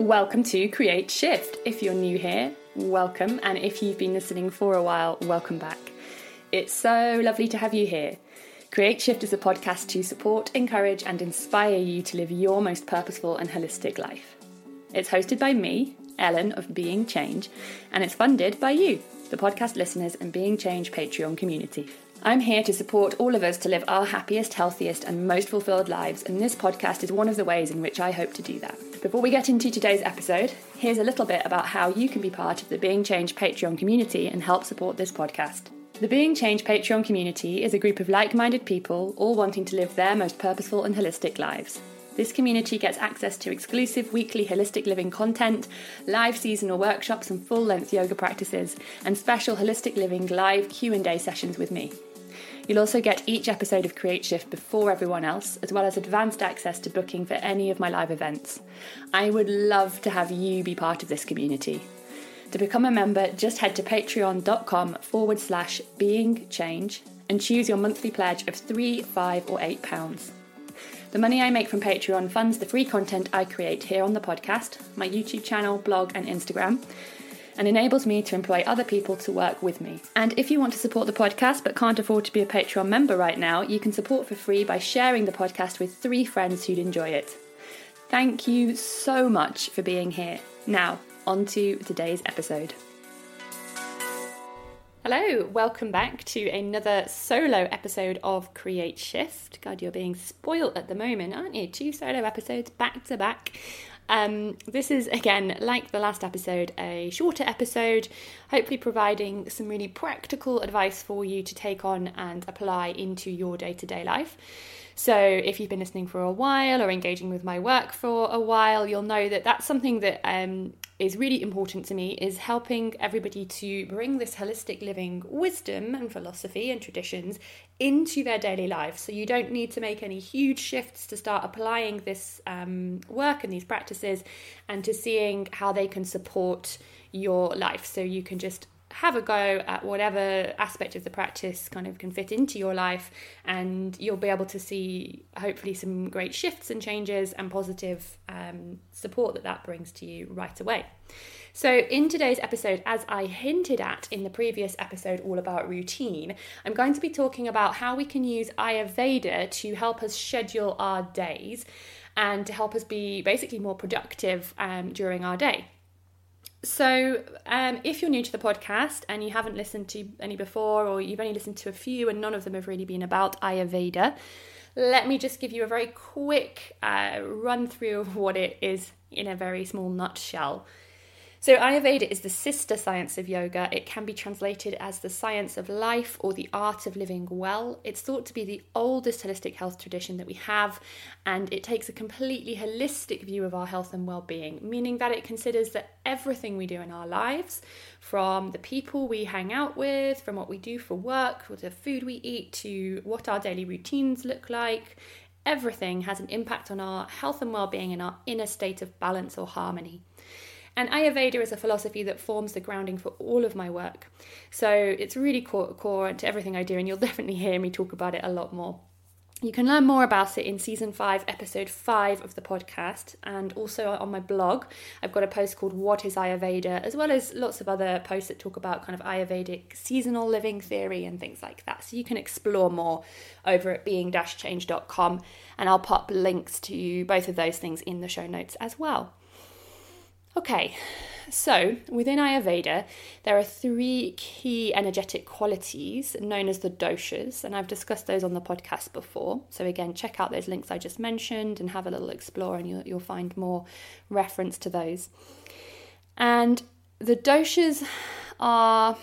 Welcome to Create Shift. If you're new here, welcome, and if you've been listening for a while, welcome back. It's so lovely to have you here. Create Shift is a podcast to support, encourage, and inspire you to live your most purposeful and holistic life. It's hosted by me, Ellen of Being Change, and it's funded by you, the podcast listeners and Being Change Patreon community. I'm here to support all of us to live our happiest, healthiest, and most fulfilled lives, and this podcast is one of the ways in which I hope to do that. Before we get into today's episode, here's a little bit about how you can be part of the Being Change Patreon community and help support this podcast. The Being Change Patreon community is a group of like minded people all wanting to live their most purposeful and holistic lives. This community gets access to exclusive weekly holistic living content, live seasonal workshops and full-length yoga practices, and special holistic living live Q&A sessions with me. You'll also get each episode of Create Shift before everyone else, as well as advanced access to booking for any of my live events. I would love to have you be part of this community. To become a member, just head to patreon.com forward slash being change and choose your monthly pledge of three, five, or eight pounds. The money I make from Patreon funds the free content I create here on the podcast, my YouTube channel, blog, and Instagram and enables me to employ other people to work with me. And if you want to support the podcast but can't afford to be a Patreon member right now, you can support for free by sharing the podcast with three friends who'd enjoy it. Thank you so much for being here. Now, on to today's episode. Hello, welcome back to another solo episode of Create Shift. God, you're being spoilt at the moment, aren't you? Two solo episodes back to back. Um, this is, again, like the last episode, a shorter episode, hopefully providing some really practical advice for you to take on and apply into your day to day life. So, if you've been listening for a while or engaging with my work for a while, you'll know that that's something that um, is really important to me is helping everybody to bring this holistic living wisdom and philosophy and traditions into their daily life. So you don't need to make any huge shifts to start applying this um, work and these practices and to seeing how they can support your life. So you can just have a go at whatever aspect of the practice kind of can fit into your life and you'll be able to see hopefully some great shifts and changes and positive um, support that that brings to you right away. So in today's episode as i hinted at in the previous episode all about routine i'm going to be talking about how we can use ayurveda to help us schedule our days and to help us be basically more productive um, during our day so, um, if you're new to the podcast and you haven't listened to any before, or you've only listened to a few and none of them have really been about Ayurveda, let me just give you a very quick uh, run through of what it is in a very small nutshell. So, Ayurveda is the sister science of yoga. It can be translated as the science of life or the art of living well. It's thought to be the oldest holistic health tradition that we have, and it takes a completely holistic view of our health and well being, meaning that it considers that everything we do in our lives, from the people we hang out with, from what we do for work, or the food we eat, to what our daily routines look like, everything has an impact on our health and well being and our inner state of balance or harmony. And Ayurveda is a philosophy that forms the grounding for all of my work. So it's really core, core to everything I do, and you'll definitely hear me talk about it a lot more. You can learn more about it in season five, episode five of the podcast, and also on my blog. I've got a post called What is Ayurveda, as well as lots of other posts that talk about kind of Ayurvedic seasonal living theory and things like that. So you can explore more over at being change.com, and I'll pop links to both of those things in the show notes as well. Okay, so within Ayurveda, there are three key energetic qualities known as the doshas, and I've discussed those on the podcast before. So, again, check out those links I just mentioned and have a little explore, and you'll, you'll find more reference to those. And the doshas are,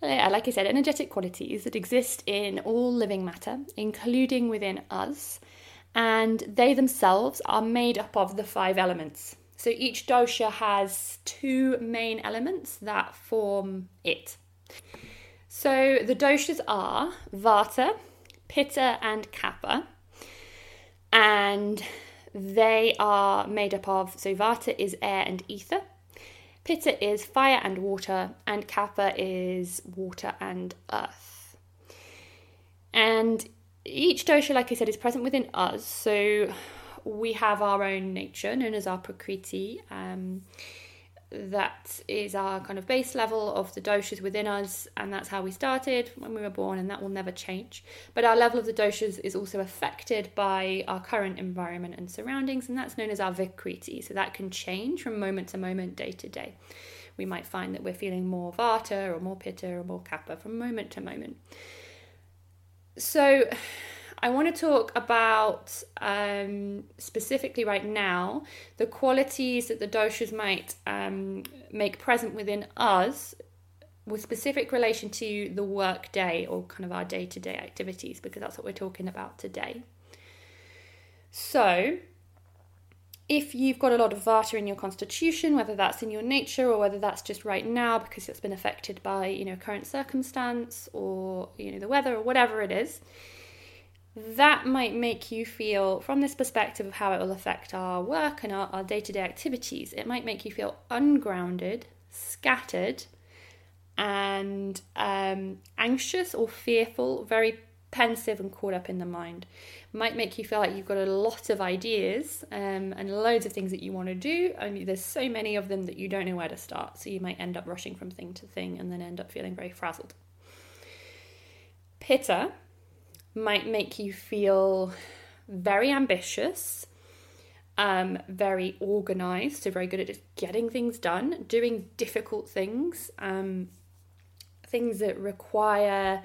like I said, energetic qualities that exist in all living matter, including within us, and they themselves are made up of the five elements. So each dosha has two main elements that form it. So the doshas are Vata, Pitta, and Kapha. And they are made up of so Vata is air and ether, Pitta is fire and water, and Kapha is water and earth. And each dosha, like I said, is present within us. So we have our own nature known as our Prakriti. Um, that is our kind of base level of the doshas within us, and that's how we started when we were born, and that will never change. But our level of the doshas is also affected by our current environment and surroundings, and that's known as our Vikriti. So that can change from moment to moment, day to day. We might find that we're feeling more Vata or more Pitta or more Kapha from moment to moment. So, I want to talk about um, specifically right now the qualities that the doshas might um, make present within us with specific relation to the work day or kind of our day to day activities, because that's what we're talking about today. So, if you've got a lot of vata in your constitution, whether that's in your nature or whether that's just right now because it's been affected by you know current circumstance or you know the weather or whatever it is, that might make you feel, from this perspective of how it will affect our work and our day to day activities, it might make you feel ungrounded, scattered, and um, anxious or fearful, very pensive and caught up in the mind. Might make you feel like you've got a lot of ideas um, and loads of things that you want to do, and there's so many of them that you don't know where to start. So you might end up rushing from thing to thing and then end up feeling very frazzled. Pitta might make you feel very ambitious, um, very organized, so very good at just getting things done, doing difficult things, um, things that require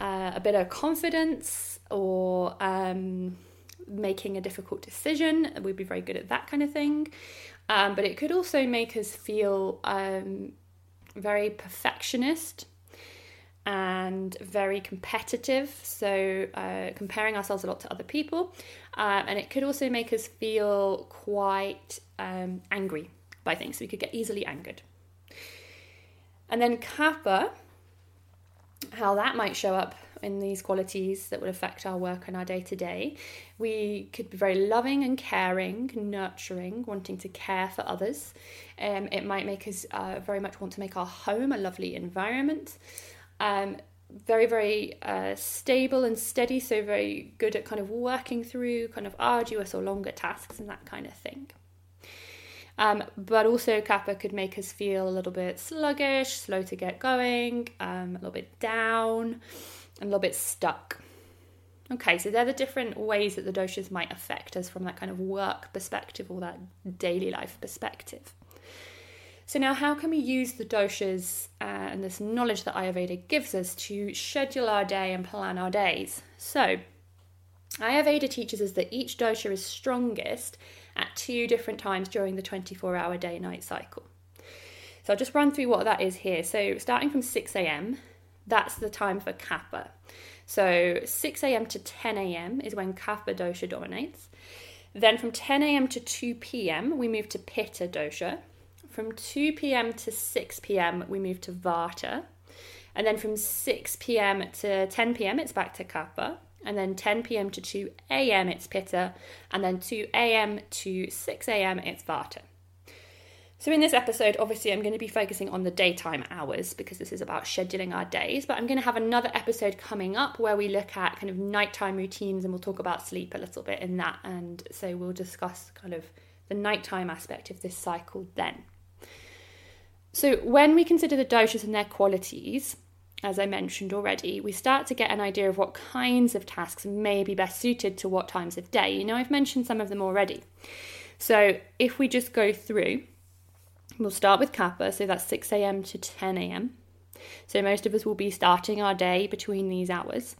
uh, a bit of confidence or um, making a difficult decision. We'd be very good at that kind of thing. Um, but it could also make us feel um, very perfectionist and very competitive, so uh, comparing ourselves a lot to other people. Uh, and it could also make us feel quite um, angry by things, so we could get easily angered. And then kapha, how that might show up in these qualities that would affect our work and our day to day. We could be very loving and caring, nurturing, wanting to care for others. Um, it might make us uh, very much want to make our home a lovely environment. Um, very, very uh, stable and steady, so very good at kind of working through kind of arduous or longer tasks and that kind of thing. Um, but also, kapha could make us feel a little bit sluggish, slow to get going, um, a little bit down, and a little bit stuck. Okay, so they're the different ways that the doshas might affect us from that kind of work perspective or that daily life perspective. So, now how can we use the doshas uh, and this knowledge that Ayurveda gives us to schedule our day and plan our days? So, Ayurveda teaches us that each dosha is strongest at two different times during the 24 hour day night cycle. So, I'll just run through what that is here. So, starting from 6 a.m., that's the time for Kapha. So, 6 a.m. to 10 a.m. is when Kapha dosha dominates. Then from 10 a.m. to 2 p.m., we move to Pitta dosha. From 2 pm to 6 pm, we move to Vata. And then from 6 pm to 10 pm, it's back to Kapha. And then 10 pm to 2 am, it's Pitta. And then 2 am to 6 am, it's Vata. So, in this episode, obviously, I'm going to be focusing on the daytime hours because this is about scheduling our days. But I'm going to have another episode coming up where we look at kind of nighttime routines and we'll talk about sleep a little bit in that. And so, we'll discuss kind of the nighttime aspect of this cycle then. So, when we consider the doshas and their qualities, as I mentioned already, we start to get an idea of what kinds of tasks may be best suited to what times of day. You know, I've mentioned some of them already. So, if we just go through, we'll start with Kapha, so that's 6 a.m. to 10 a.m. So, most of us will be starting our day between these hours.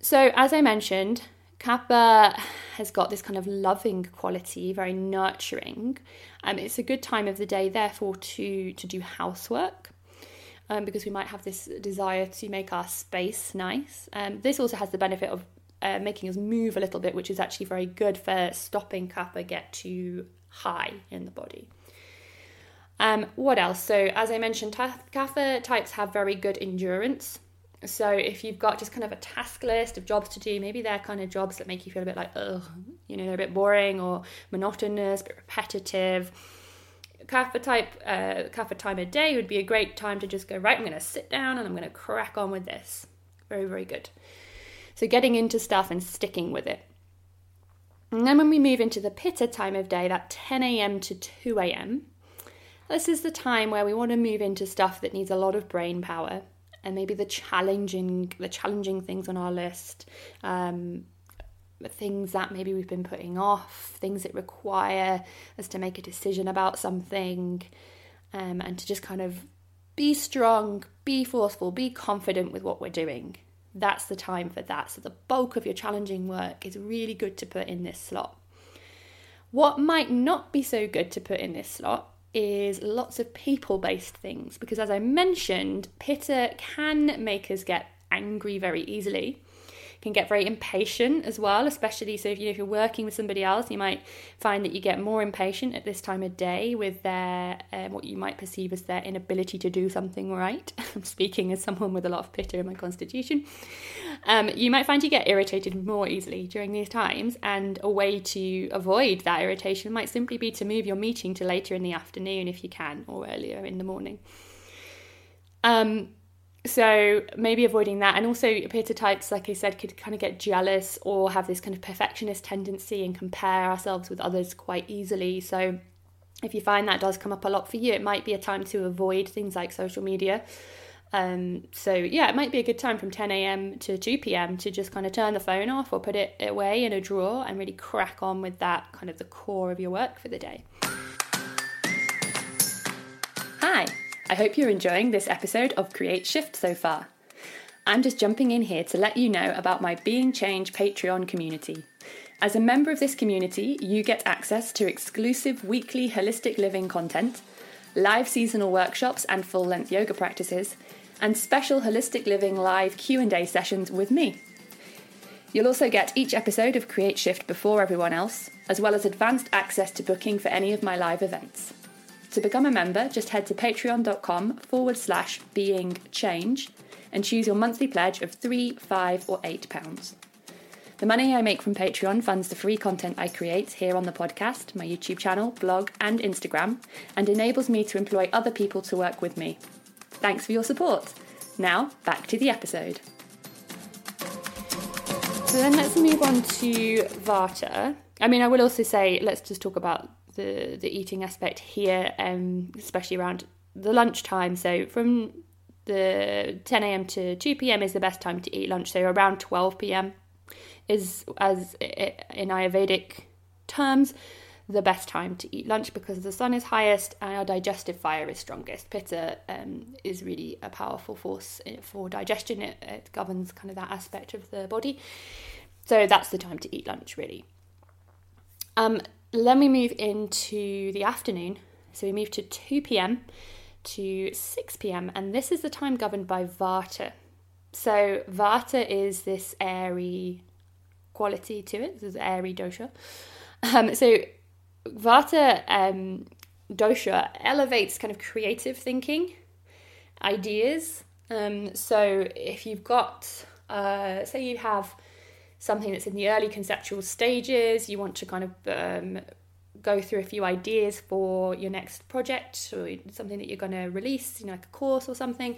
So, as I mentioned, Kapha has got this kind of loving quality, very nurturing. Um, it's a good time of the day, therefore, to to do housework. Um, because we might have this desire to make our space nice. Um, this also has the benefit of uh, making us move a little bit, which is actually very good for stopping kapha get too high in the body. Um, what else? So, as I mentioned, kapha types have very good endurance. So if you've got just kind of a task list of jobs to do, maybe they're kind of jobs that make you feel a bit like, oh, you know, they're a bit boring or monotonous, a bit repetitive. Kapha type, uh, time of day would be a great time to just go, right, I'm going to sit down and I'm going to crack on with this. Very, very good. So getting into stuff and sticking with it. And then when we move into the pitta time of day, that 10 a.m. to 2 a.m., this is the time where we want to move into stuff that needs a lot of brain power and maybe the challenging the challenging things on our list um, things that maybe we've been putting off things that require us to make a decision about something um, and to just kind of be strong be forceful be confident with what we're doing. That's the time for that. So the bulk of your challenging work is really good to put in this slot. What might not be so good to put in this slot is lots of people based things because, as I mentioned, Pitta can make us get angry very easily can get very impatient as well, especially so if, you, if you're working with somebody else, you might find that you get more impatient at this time of day with their um, what you might perceive as their inability to do something right. I'm speaking as someone with a lot of pitta in my constitution. Um, you might find you get irritated more easily during these times, and a way to avoid that irritation might simply be to move your meeting to later in the afternoon if you can, or earlier in the morning. Um, so maybe avoiding that and also pitta types like i said could kind of get jealous or have this kind of perfectionist tendency and compare ourselves with others quite easily. So if you find that does come up a lot for you it might be a time to avoid things like social media. Um, so yeah it might be a good time from 10 a.m to 2 p.m to just kind of turn the phone off or put it away in a drawer and really crack on with that kind of the core of your work for the day I hope you're enjoying this episode of Create Shift so far. I'm just jumping in here to let you know about my Being Change Patreon community. As a member of this community, you get access to exclusive weekly holistic living content, live seasonal workshops and full-length yoga practices, and special holistic living live Q&A sessions with me. You'll also get each episode of Create Shift before everyone else, as well as advanced access to booking for any of my live events. To become a member, just head to patreon.com forward slash being change and choose your monthly pledge of three, five, or eight pounds. The money I make from Patreon funds the free content I create here on the podcast, my YouTube channel, blog, and Instagram, and enables me to employ other people to work with me. Thanks for your support. Now, back to the episode. So then let's move on to Vata. I mean, I will also say, let's just talk about the the eating aspect here, um, especially around the lunchtime. So from the 10 a.m. to 2 p.m. is the best time to eat lunch. So around 12 p.m. is as in Ayurvedic terms the best time to eat lunch because the sun is highest and our digestive fire is strongest. Pitta um, is really a powerful force for digestion. It, it governs kind of that aspect of the body. So that's the time to eat lunch, really. Um, then we move into the afternoon. So we move to 2 p.m. to 6 p.m. And this is the time governed by Vata. So Vata is this airy quality to it. This is airy dosha. Um, so Vata um, dosha elevates kind of creative thinking, ideas. Um, so if you've got, uh, say you have something that's in the early conceptual stages, you want to kind of um, go through a few ideas for your next project or something that you're going to release, you know, like a course or something,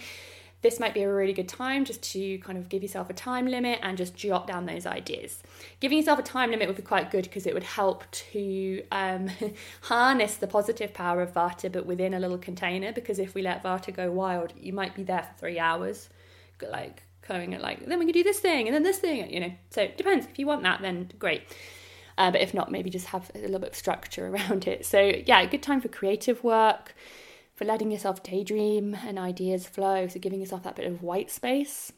this might be a really good time just to kind of give yourself a time limit and just jot down those ideas. Giving yourself a time limit would be quite good because it would help to um, harness the positive power of Vata, but within a little container. Because if we let Vata go wild, you might be there for three hours, like going at like, then we can do this thing and then this thing, you know. So it depends. If you want that, then great. Uh, but if not, maybe just have a little bit of structure around it. So yeah, a good time for creative work, for letting yourself daydream and ideas flow. So giving yourself that bit of white space.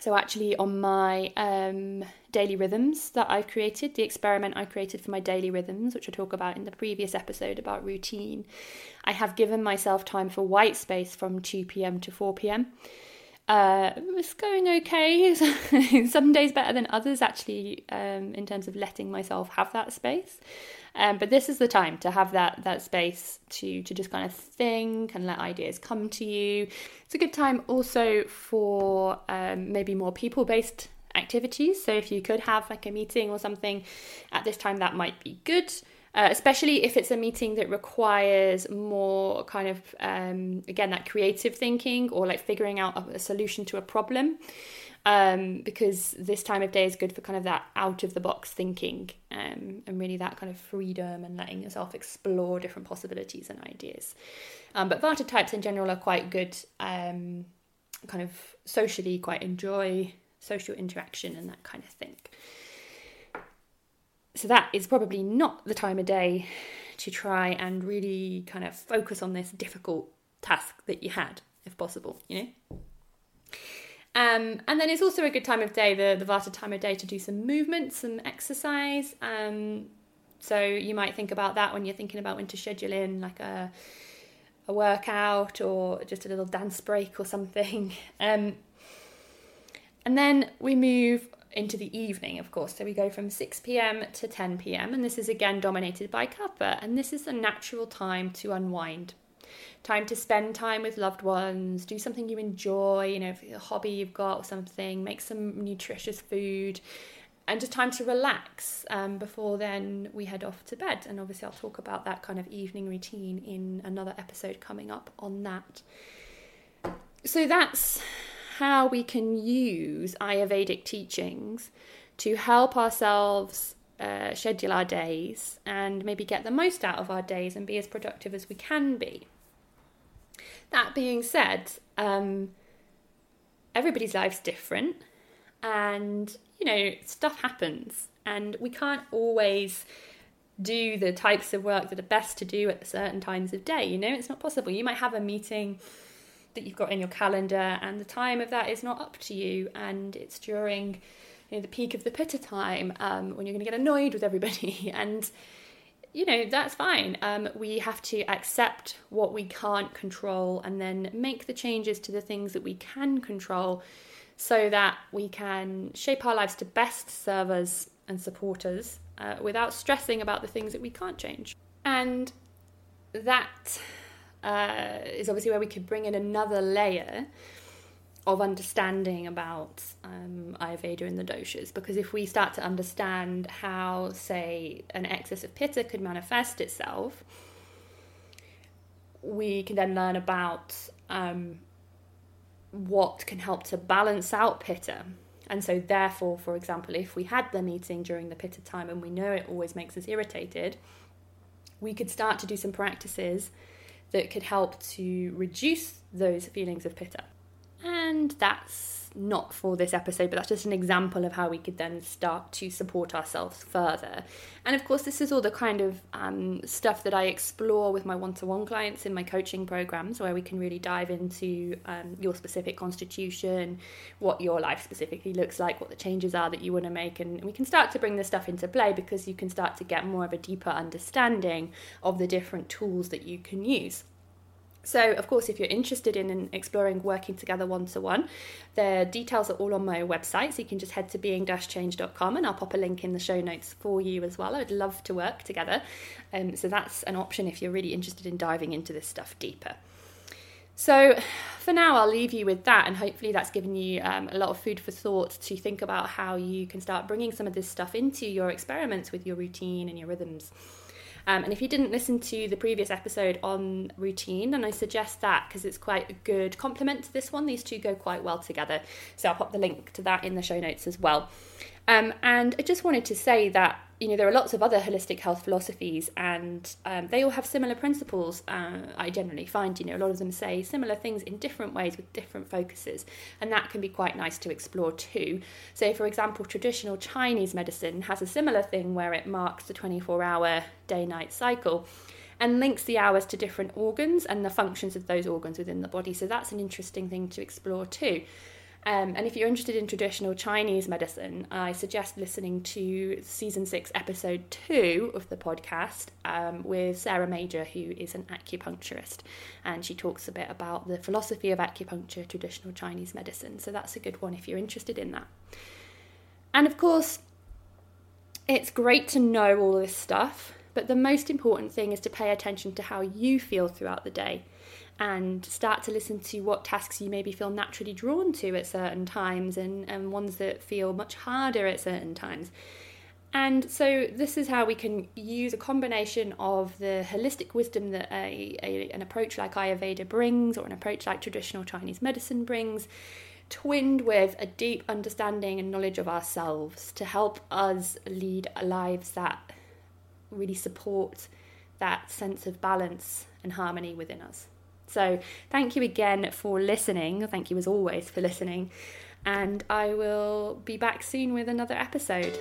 So actually, on my um, daily rhythms that I've created, the experiment I created for my daily rhythms, which I talk about in the previous episode about routine, I have given myself time for white space from 2 p.m. to 4 Uh, it's going okay. Some days better than others, actually, um, in terms of letting myself have that space. Um, but this is the time to have that that space to to just kind of think and let ideas come to you. It's a good time also for um, maybe more people based activities. So if you could have like a meeting or something at this time, that might be good. Uh, especially if it's a meeting that requires more kind of um, again that creative thinking or like figuring out a, solution to a problem um, because this time of day is good for kind of that out of the box thinking um, and really that kind of freedom and letting yourself explore different possibilities and ideas. Um, but Vata types in general are quite good, um, kind of socially, quite enjoy social interaction and that kind of thing. So that is probably not the time of day to try and really kind of focus on this difficult task that you had, if possible, you know? Um, and then it's also a good time of day, the, the Vata time of day, to do some movement, some exercise. Um, so you might think about that when you're thinking about when to schedule in like a, a workout or just a little dance break or something. Um, and then we move into the evening, of course. So we go from 6 pm to 10 pm, and this is again dominated by Kapha, and this is a natural time to unwind time to spend time with loved ones, do something you enjoy, you know, a hobby you've got or something, make some nutritious food, and just time to relax um, before then we head off to bed. And obviously, I'll talk about that kind of evening routine in another episode coming up on that. So, that's how we can use Ayurvedic teachings to help ourselves uh, schedule our days and maybe get the most out of our days and be as productive as we can be. That being said, um, everybody's life's different, and you know, stuff happens, and we can't always do the types of work that are best to do at certain times of day. You know, it's not possible. You might have a meeting that you've got in your calendar, and the time of that is not up to you, and it's during you know, the peak of the pitta time um, when you're going to get annoyed with everybody, and you know, that's fine. Um, we have to accept what we can't control and then make the changes to the things that we can control so that we can shape our lives to best serve us and support us uh, without stressing about the things that we can't change. And that uh, is obviously where we could bring in another layer of understanding about um, Ayurveda and the doshas. Because if we start to understand how, say, an excess of pitta could manifest itself, we can then learn about um, what can help to balance out pitta. And so, therefore, for example, if we had the meeting during the pitta time and we know it always makes us irritated, we could start to do some practices that could help to reduce those feelings of pitta. And that's not for this episode, but that's just an example of how we could then start to support ourselves further. And of course, this is all the kind of um, stuff that I explore with my one to one clients in my coaching programs, where we can really dive into um, your specific constitution, what your life specifically looks like, what the changes are that you want to make. And we can start to bring this stuff into play because you can start to get more of a deeper understanding of the different tools that you can use. So, of course, if you're interested in exploring working together one to one, the details are all on my website. So you can just head to being change.com and I'll pop a link in the show notes for you as well. I'd love to work together. Um, so that's an option if you're really interested in diving into this stuff deeper. So, for now, I'll leave you with that, and hopefully, that's given you um, a lot of food for thought to think about how you can start bringing some of this stuff into your experiments with your routine and your rhythms. Um, and if you didn't listen to the previous episode on routine, then I suggest that because it's quite a good complement to this one. These two go quite well together. So I'll pop the link to that in the show notes as well. Um, and I just wanted to say that you know there are lots of other holistic health philosophies, and um, they all have similar principles. Uh, I generally find you know a lot of them say similar things in different ways with different focuses, and that can be quite nice to explore too. So, for example, traditional Chinese medicine has a similar thing where it marks the 24-hour day-night cycle and links the hours to different organs and the functions of those organs within the body. So that's an interesting thing to explore too. Um, and if you're interested in traditional Chinese medicine, I suggest listening to season six, episode two of the podcast um, with Sarah Major, who is an acupuncturist. And she talks a bit about the philosophy of acupuncture, traditional Chinese medicine. So that's a good one if you're interested in that. And of course, it's great to know all this stuff, but the most important thing is to pay attention to how you feel throughout the day and start to listen to what tasks you maybe feel naturally drawn to at certain times and, and ones that feel much harder at certain times. And so, this is how we can use a combination of the holistic wisdom that a, a, an approach like Ayurveda brings, or an approach like traditional Chinese medicine brings, twinned with a deep understanding and knowledge of ourselves to help us lead lives that really support that sense of balance and harmony within us. So, thank you again for listening. Thank you, as always, for listening. And I will be back soon with another episode.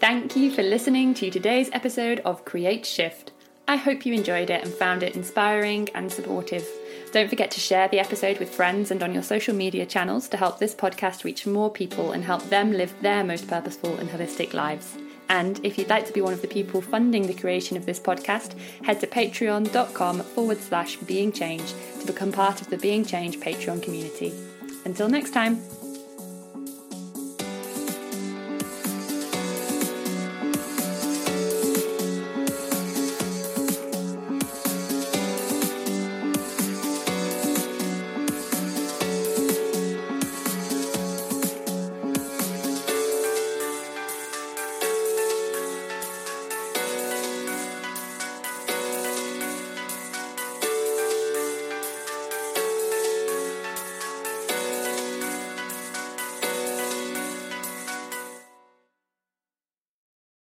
Thank you for listening to today's episode of Create Shift. I hope you enjoyed it and found it inspiring and supportive. Don't forget to share the episode with friends and on your social media channels to help this podcast reach more people and help them live their most purposeful and holistic lives. And if you'd like to be one of the people funding the creation of this podcast, head to patreon.com forward slash being change to become part of the Being Change Patreon community. Until next time.